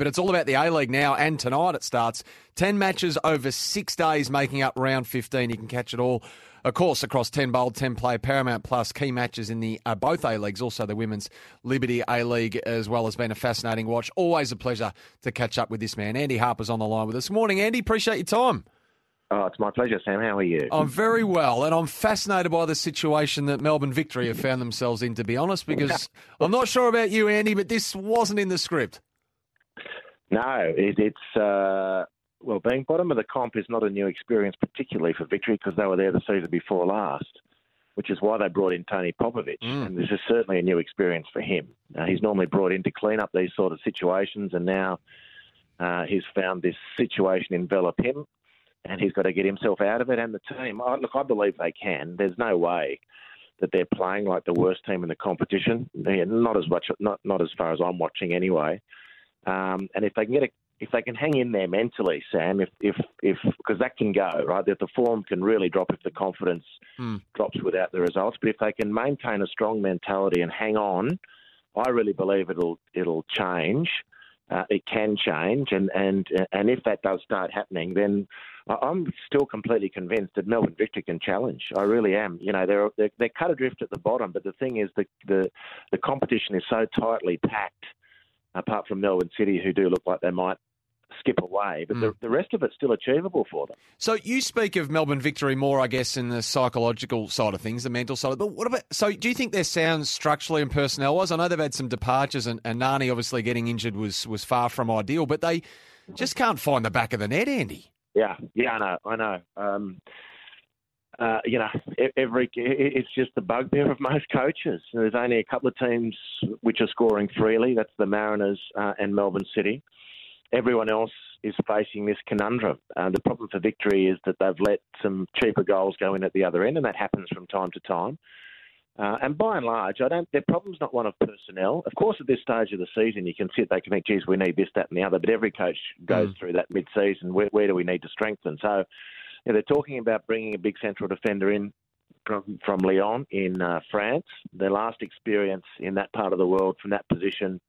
But it's all about the A League now, and tonight it starts. 10 matches over six days, making up round 15. You can catch it all, of course, across 10 bold, 10 play, Paramount Plus, key matches in the uh, both A Leagues, also the Women's Liberty A League, as well as been a fascinating watch. Always a pleasure to catch up with this man. Andy Harper's on the line with us. Morning, Andy. Appreciate your time. Oh, it's my pleasure, Sam. How are you? I'm very well, and I'm fascinated by the situation that Melbourne Victory have found themselves in, to be honest, because I'm not sure about you, Andy, but this wasn't in the script. No, it, it's uh, well, being bottom of the comp is not a new experience, particularly for Victory, because they were there the season before last, which is why they brought in Tony Popovic, Mm. and this is certainly a new experience for him. Uh, he's normally brought in to clean up these sort of situations, and now uh, he's found this situation envelop him, and he's got to get himself out of it. And the team, I, look, I believe they can. There's no way that they're playing like the worst team in the competition. They're not as much, not not as far as I'm watching anyway. Um, and if they can get a, if they can hang in there mentally, Sam, if if if because that can go right, that the form can really drop if the confidence Hmm. drops without the results. But if they can maintain a strong mentality and hang on, I really believe it'll it'll change. Uh, it can change, and and and if that does start happening, then I'm still completely convinced that Melbourne Victory can challenge. I really am. You know, they're they're, they're cut adrift at the bottom, but the thing is, the the the competition is so tightly packed. Apart from Melbourne City, who do look like they might skip away, but the, the rest of it's still achievable for them. So you speak of Melbourne victory more, I guess, in the psychological side of things, the mental side. But what about? So do you think they're sound structurally and personnel wise? I know they've had some departures, and, and Nani obviously getting injured was was far from ideal, but they just can't find the back of the net, Andy. Yeah, yeah, I know, I know. Um, uh, you know, every it's just the bugbear of most coaches. There's only a couple of teams which are scoring freely. That's the Mariners uh, and Melbourne City. Everyone else is facing this conundrum. Uh, the problem for Victory is that they've let some cheaper goals go in at the other end, and that happens from time to time. Uh, and by and large, I don't. Their problem's not one of personnel. Of course, at this stage of the season, you can sit. They can think, "Geez, we need this, that, and the other." But every coach goes Mm. through that mid-season. Where, where do we need to strengthen? So, yeah, they're talking about bringing a big central defender in from from Lyon in uh, France. Their last experience in that part of the world from that position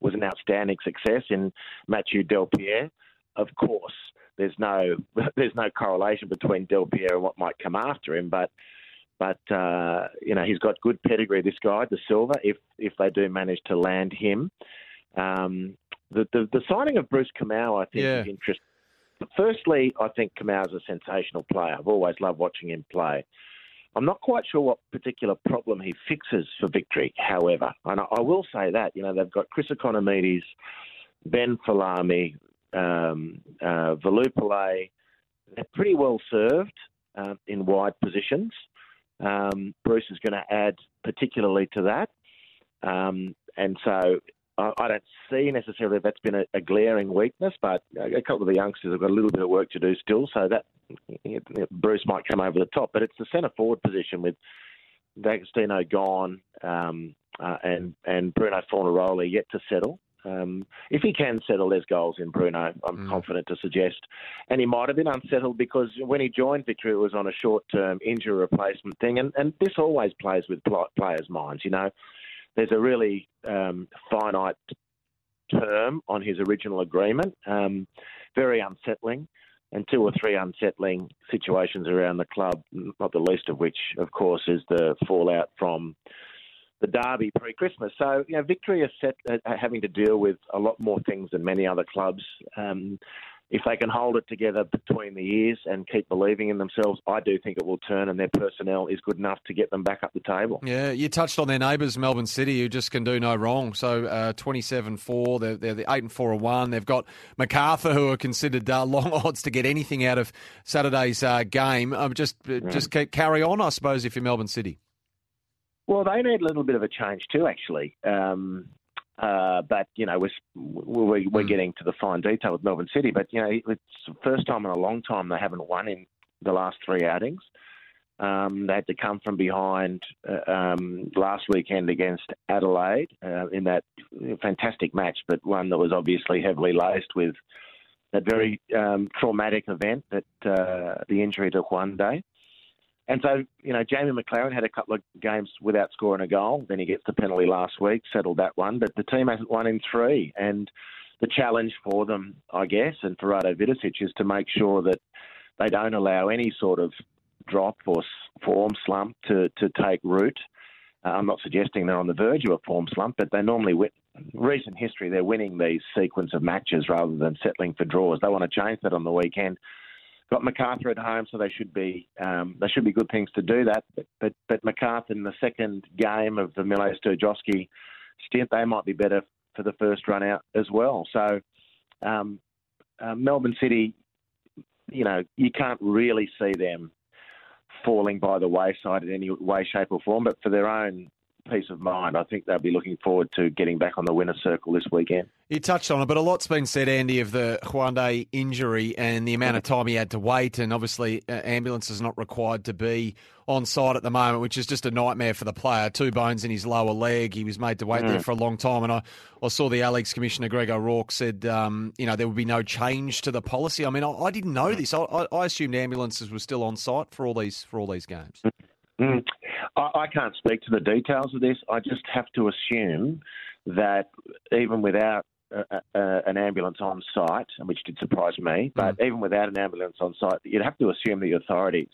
was an outstanding success in Mathieu Delpierre. Of course, there's no there's no correlation between Delpierre and what might come after him, but but uh, you know he's got good pedigree. This guy, Da Silva, if if they do manage to land him, um, the, the the signing of Bruce Kamau, I think, Yeah. is interesting. Firstly, I think Kamau's a sensational player. I've always loved watching him play. I'm not quite sure what particular problem he fixes for victory, however. And I, I will say that, you know, they've got Chris Ikonomidis, Ben Folami, um, uh, Velupillay. They're pretty well served uh, in wide positions. Um, Bruce is going to add particularly to that. Um, and so I, don't see necessarily that's been a, a glaring weakness, but a couple of the youngsters have got a little bit of work to do still. So that Bruce might come over the top. But it's the centre forward position with D'Agostino gone um, uh, and and Bruno Fornaroli yet to settle. Um, if he can settle, there's goals in Bruno. I'm Mm. confident to suggest, and he might have been unsettled because when he joined Victory, it was on a short-term injury replacement thing, and, and this always plays with players' minds. You know, there's a really um, finite term on his original agreement, um, very unsettling, and two or three unsettling situations around the club, not the least of which, of course, is the fallout from the derby pre-Christmas. So, you know, Victory is set, uh, having to deal with a lot more things than many other clubs. Um, if they can hold it together between the years and keep believing in themselves, I do think it will turn, and their personnel is good enough to get them back up the table. Yeah, you touched on their neighbours, Melbourne City, who just can do no wrong. So uh, 27-4, they're, they're the 8 and 4 and 1. They've got MacArthur, who are considered uh, long odds to get anything out of Saturday's uh, game. Um, just uh, just ca- carry on, I suppose, if you're Melbourne City. Well, they need a little bit of a change too, actually. Um, Uh, but you know, we're, we're, we're Mm. getting to the fine detail with Melbourne City. But you know, it's the first time in a long time they haven't won in the last three outings. Um, they had to come from behind uh, um, last weekend against Adelaide uh, in that fantastic match, but one that was obviously heavily laced with that very um, traumatic event that uh, the injury to Juande. And so, you know, Jamie Maclaren had a couple of games without scoring a goal. Then he gets the penalty last week, settled that one. But the team hasn't won in three. And the challenge for them, I guess, and for Rado is to make sure that they don't allow any sort of drop or form slump to, to take root. Uh, I'm not suggesting they're on the verge of a form slump, but they normally win. Recent history, they're winning these sequence of matches rather than settling for draws. They want to change that on the weekend. Got Macarthur at home, so they should be um, they should be good things to do that. But but, but Macarthur in the second game of the Mile Sterjovski stint, they might be better for the first run out as well. So um, uh, Melbourne City, you know, you can't really see them falling by the wayside in any way, shape, or form. But for their own peace of mind, I think they'll be looking forward to getting back on the winner's circle this weekend. You touched on it, but a lot's been said, Andy, of the Juande injury and the amount of time he had to wait. And obviously, uh, ambulance is not required to be on site at the moment, which is just a nightmare for the player. Two bones in his lower leg. He was made to wait there for a long time. And I, I saw the Alex Commissioner, Greg O'Rourke, said, um, you know, there would be no change to the policy. I mean, I, I didn't know this. I, I, I assumed ambulances were still on site for all these for all these games. Mm. I, I can't speak to the details of this. I just have to assume that even without uh, uh, an ambulance on site, which did surprise me, but even without an ambulance on site, you'd have to assume the authorities,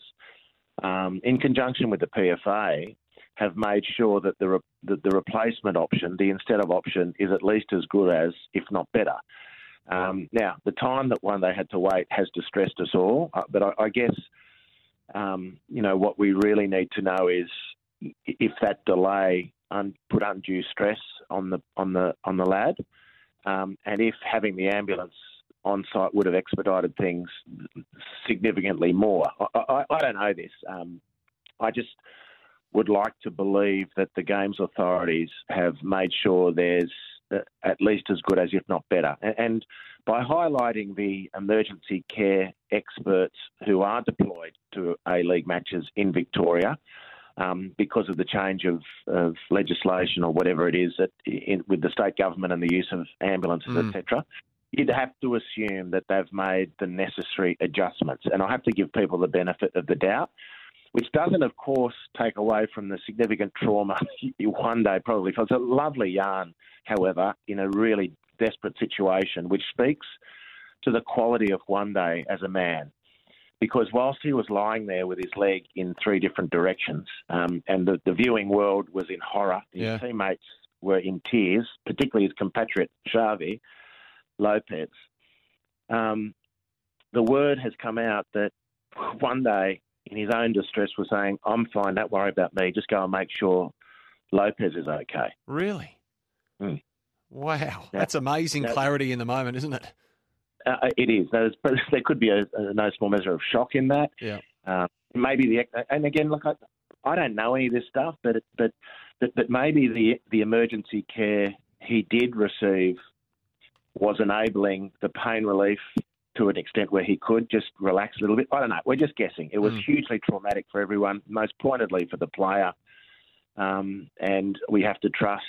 um, in conjunction with the PFA, have made sure that the, re- that the replacement option, the instead of option, is at least as good as, if not better. Um, now, the time that Juande had to wait has distressed us all, uh, but I, I guess um, you know, what we really need to know is if that delay un- put undue stress on the on the on the lad, um, and if having the ambulance on site would have expedited things significantly more. I, I, I don't know this. Um, I just would like to believe that the games authorities have made sure there's at least as good as, if not better. And, and by highlighting the emergency care experts who are deployed to A League matches in Victoria, um, because of the change of, of legislation or whatever it is that in, with the state government and the use of ambulances, Mm. etc., you'd have to assume that they've made the necessary adjustments. And I have to give people the benefit of the doubt which doesn't, of course, take away from the significant trauma Juande probably felt. It's a lovely yarn, however, in a really desperate situation, which speaks to the quality of Juande as a man. Because whilst he was lying there with his leg in three different directions, um, and the, the viewing world was in horror, his Yeah. teammates were in tears, particularly his compatriot Xavi Lopez. Um, the word has come out that Juande in his own distress was saying, I'm fine, don't worry about me, just go and make sure Lopez is okay. Really? Mm. Wow, that's amazing Yeah. clarity in the moment, isn't it? Uh, it is. There's, there could be a, a no small measure of shock in that. Yeah. Uh, maybe the and again, look, I, I don't know any of this stuff, but it, but, but but maybe the the emergency care he did receive was enabling the pain relief to an extent where he could just relax a little bit. I don't know. We're just guessing. It was Mm. hugely traumatic for everyone, most pointedly for the player, um, and we have to trust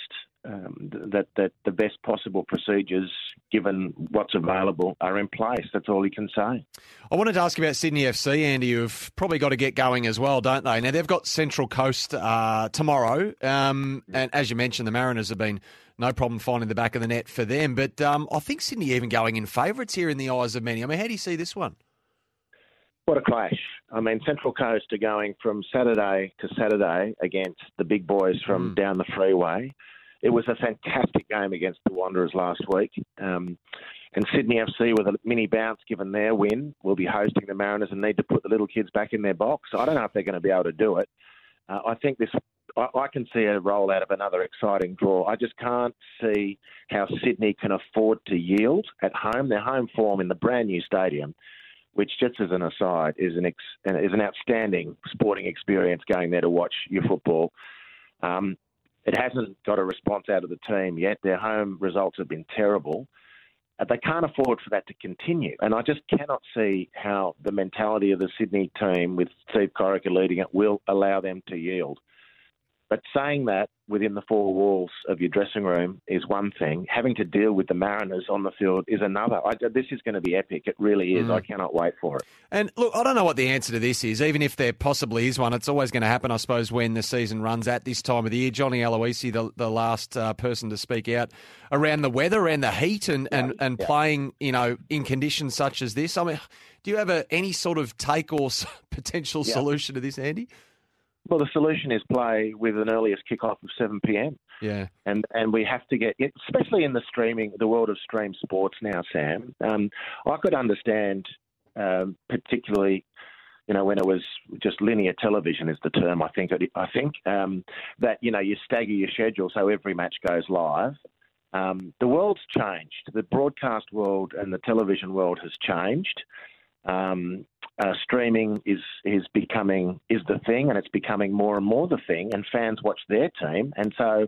um, that that the best possible procedures, given what's available, are in place. That's all he can say. I wanted to ask about Sydney FC, Andy, You've probably got to get going as well, don't they? Now, they've got Central Coast uh, tomorrow. Um, and as you mentioned, the Mariners have been no problem finding the back of the net for them. But um, I think Sydney even going in favourites here in the eyes of many. I mean, how do you see this one? What a clash. I mean, Central Coast are going from Saturday to Saturday against the big boys from Mm. down the freeway. It was a fantastic game against the Wanderers last week. Um, and Sydney FC, with a mini bounce given their win, will be hosting the Mariners and need to put the little kids back in their box. I don't know if they're going to be able to do it. Uh, I think this. I, I can see a rollout of another exciting draw. I just can't see how Sydney can afford to yield at home. Their home form in the brand new stadium which just as an aside is an ex- is an outstanding sporting experience going there to watch your football. Um, It hasn't got a response out of the team yet. Their home results have been terrible. Uh, they can't afford for that to continue. And I just cannot see how the mentality of the Sydney team, with Steve Corica leading it, will allow them to yield. But saying that within the four walls of your dressing room is one thing. Having to deal with the Mariners on the field is another. I, this is going to be epic. It really is. Mm. I cannot wait for it. And look, I don't know what the answer to this is. Even if there possibly is one, it's always going to happen, I suppose, when the season runs at this time of the year. Johnny Aloisi, the, the last uh, person to speak out around the weather, and the heat, and, and, yeah. and playing, you know, in conditions such as this. I mean, do you have a, any sort of take or potential yeah. solution to this, Andy? Well, the solution is play with an earliest kickoff of 7 p.m. Yeah, and and we have to get, especially in the streaming, the world of stream sports now, Sam. Um, I could understand, um, particularly, you know, when it was just linear television is the term. I think I think um, that you know you stagger your schedule so every match goes live. Um, the world's changed. The broadcast world and the television world has changed. Um, uh, streaming is is becoming is the thing, and it's becoming more and more the thing. And fans watch their team, and so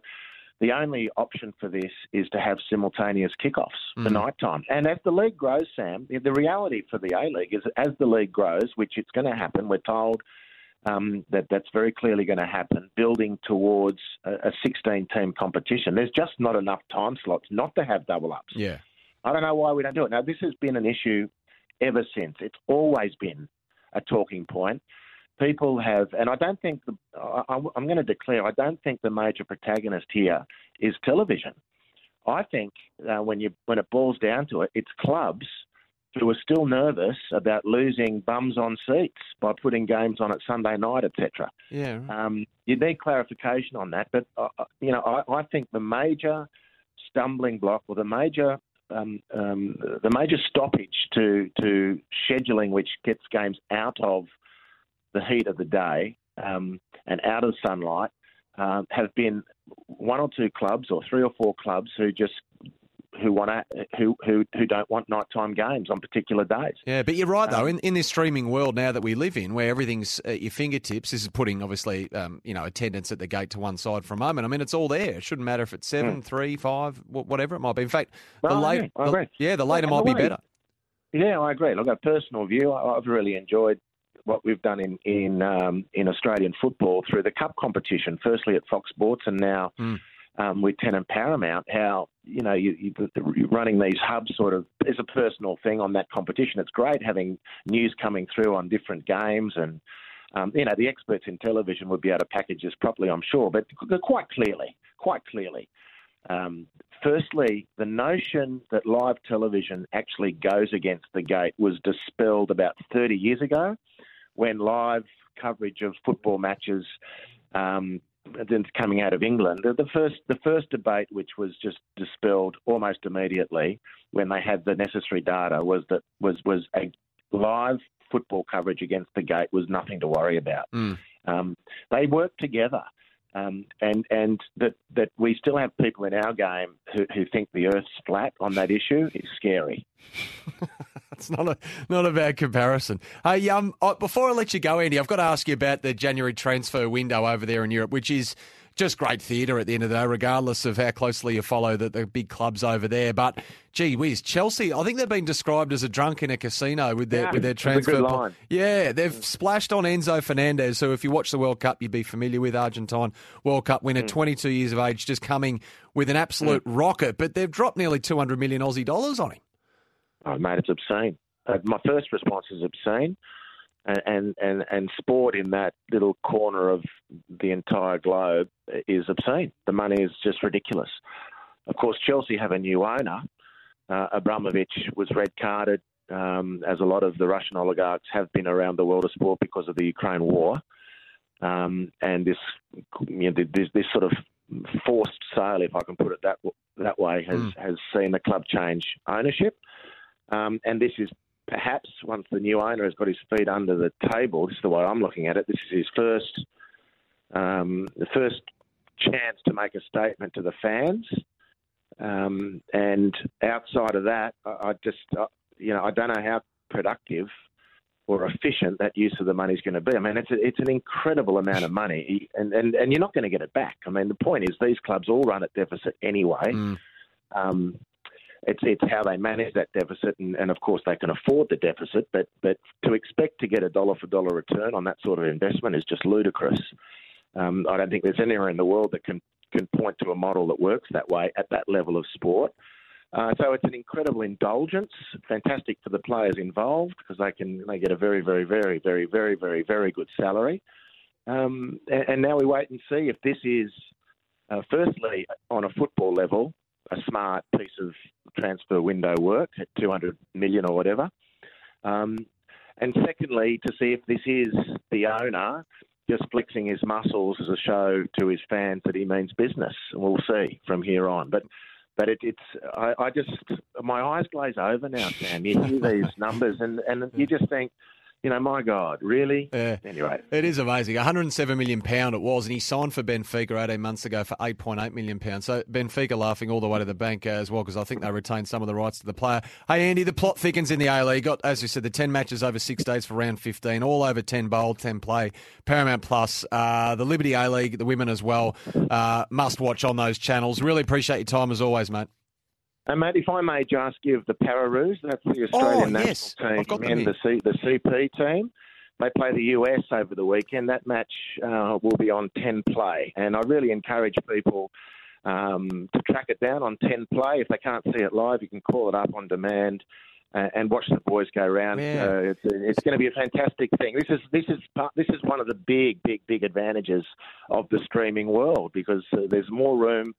the only option for this is to have simultaneous kickoffs mm. for night time. And as the league grows, Sam, the reality for the A League is as the league grows, which it's going to happen, we're told um, that that's very clearly going to happen, building towards a, a 16 team competition. There's just not enough time slots not to have double ups. Yeah. I don't know why we don't do it. Now, this has been an issue ever since. It's always been a talking point. People have, and I don't think the, I, am going to declare, I don't think the major protagonist here is television. I think uh, when you when it boils down to it, it's clubs who are still nervous about losing bums on seats by putting games on at Sunday night, etc. Yeah. Um, you need clarification on that, but uh, uh, you know, I, I think the major stumbling block or the major um, um, the major stoppage to to scheduling, which gets games out of the heat of the day um, and out of sunlight, uh, have been one or two clubs or three or four clubs who just who want to, who who who don't want nighttime games on particular days. Yeah, but you're right though. Um, in in this streaming world now that we live in, where everything's at your fingertips, this is putting obviously um, you know attendance at the gate to one side for a moment. I mean, it's all there. It shouldn't matter if it's seven, hmm. three, five, whatever it might be. In fact, the no, later, I agree. The, yeah, the later might be better. Yeah, I agree. Look, a personal view, I've really enjoyed what we've done in in um, in Australian football through the cup competition. Firstly at Fox Sports, and now. Mm um, with Ten and Paramount, how you know you, you, running these hubs sort of is a personal thing on that competition. It's great having news coming through on different games, and um, you know the experts in television would be able to package this properly, I'm sure. But quite clearly, quite clearly, um, firstly, the notion that live television actually goes against the gate was dispelled about 30 years ago, when live coverage of football matches um, coming out of England. The first the first debate, which was just dispelled almost immediately when they had the necessary data, was that was was a live football coverage against the gate was nothing to worry about. Mm. Um, they work together. Um, and and that that we still have people in our game who, who think the Earth's flat on that issue is scary. It's not a not a bad comparison. Hey, um, before I let you go, Andy, I've got to ask you about the January transfer window over there in Europe, which is just great theatre at the end of the day, regardless of how closely you follow the, the big clubs over there. But gee whiz, Chelsea, I think they've been described as a drunk in a casino with their yeah, with their transfer. Yeah, they've splashed on Enzo Fernandez, who if you watch the World Cup, you'd be familiar with Argentine World Cup winner, mm. 22 years of age, just coming with an absolute mm. rocket. But they've dropped nearly 200 million Aussie dollars on him. Oh, mate, it's obscene. Uh, my first response is obscene, and, and, and and sport in that little corner of the entire globe is obscene. The money is just ridiculous. Of course, Chelsea have a new owner. Uh, Abramovich was red carded, um, as a lot of the Russian oligarchs have been around the world of sport because of the Ukraine war. Um, and this, you know, this, this sort of forced sale, if I can put it that that way, has mm. has seen the club change ownership. Um, and this is perhaps once the new owner has got his feet under the table, this is the way I'm looking at it. This is his first, um, the first chance to make a statement to the fans. Um, and outside of that, I, I just, uh, you know, I don't know how productive or efficient that use of the money is going to be. I mean, it's a, it's an incredible amount of money, and, and and you're not going to get it back. I mean, the point is these clubs all run at deficit anyway. Mm. Um, it's it's how they manage that deficit, and, and of course they can afford the deficit. But but to expect to get a dollar for dollar return on that sort of investment is just ludicrous. Um, I don't think there's anywhere in the world that can can point to a model that works that way at that level of sport. Uh, so it's an incredible indulgence, fantastic for the players involved because they can they get a very very very very very very very good salary. Um, and, and, now we wait and see if this is, uh, firstly, on a football level, a smart piece of transfer window work at 200 million or whatever. Um, and secondly, to see if this is the owner just flexing his muscles as a show to his fans that he means business. And we'll see from here on. But but it, it's I, I, just my eyes glaze over now, Sam. You hear these numbers and and you just think you know, my God, really? Yeah. Anyway. It is amazing. 107 million pound it was, and he signed for Benfica 18 months ago for 8.8 million pounds. So Benfica laughing all the way to the bank uh, as well, because I think they retained some of the rights to the player. Hey, Andy, the plot thickens in the A League. Got, as you said, the 10 matches over six days for round 15, all over 10 bold, 10 play. Paramount Plus, uh, the Liberty A League, the women as well, uh, must watch on those channels. Really appreciate your time as always, mate. And Matt, if I may just give the Pararoos, that's the Australian oh, national yes. team, and the, C, the CP team. They play the US over the weekend. That match uh, will be on 10 play. And I really encourage people um, to track it down on 10 play. If they can't see it live, you can call it up on demand. Uh, and watch the boys go around. Uh, it's, it's, going to be a fantastic thing. This is this is part, this is one of the big, big, big advantages of the streaming world because uh, there's more room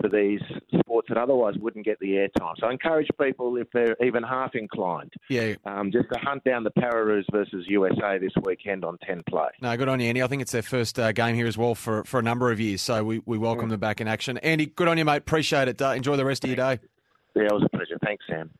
for these sports that otherwise wouldn't get the airtime. So I encourage people, if they're even half inclined, yeah, um, just to hunt down the Pararoos versus USA this weekend on 10 play. No, good on you, Andy. I think it's their first uh, game here as well for, for a number of years, so we, we welcome yeah. them back in action. Andy, good on you, mate. Appreciate it. Uh, enjoy the rest of your day. Yeah, it was a pleasure. Thanks, Sam.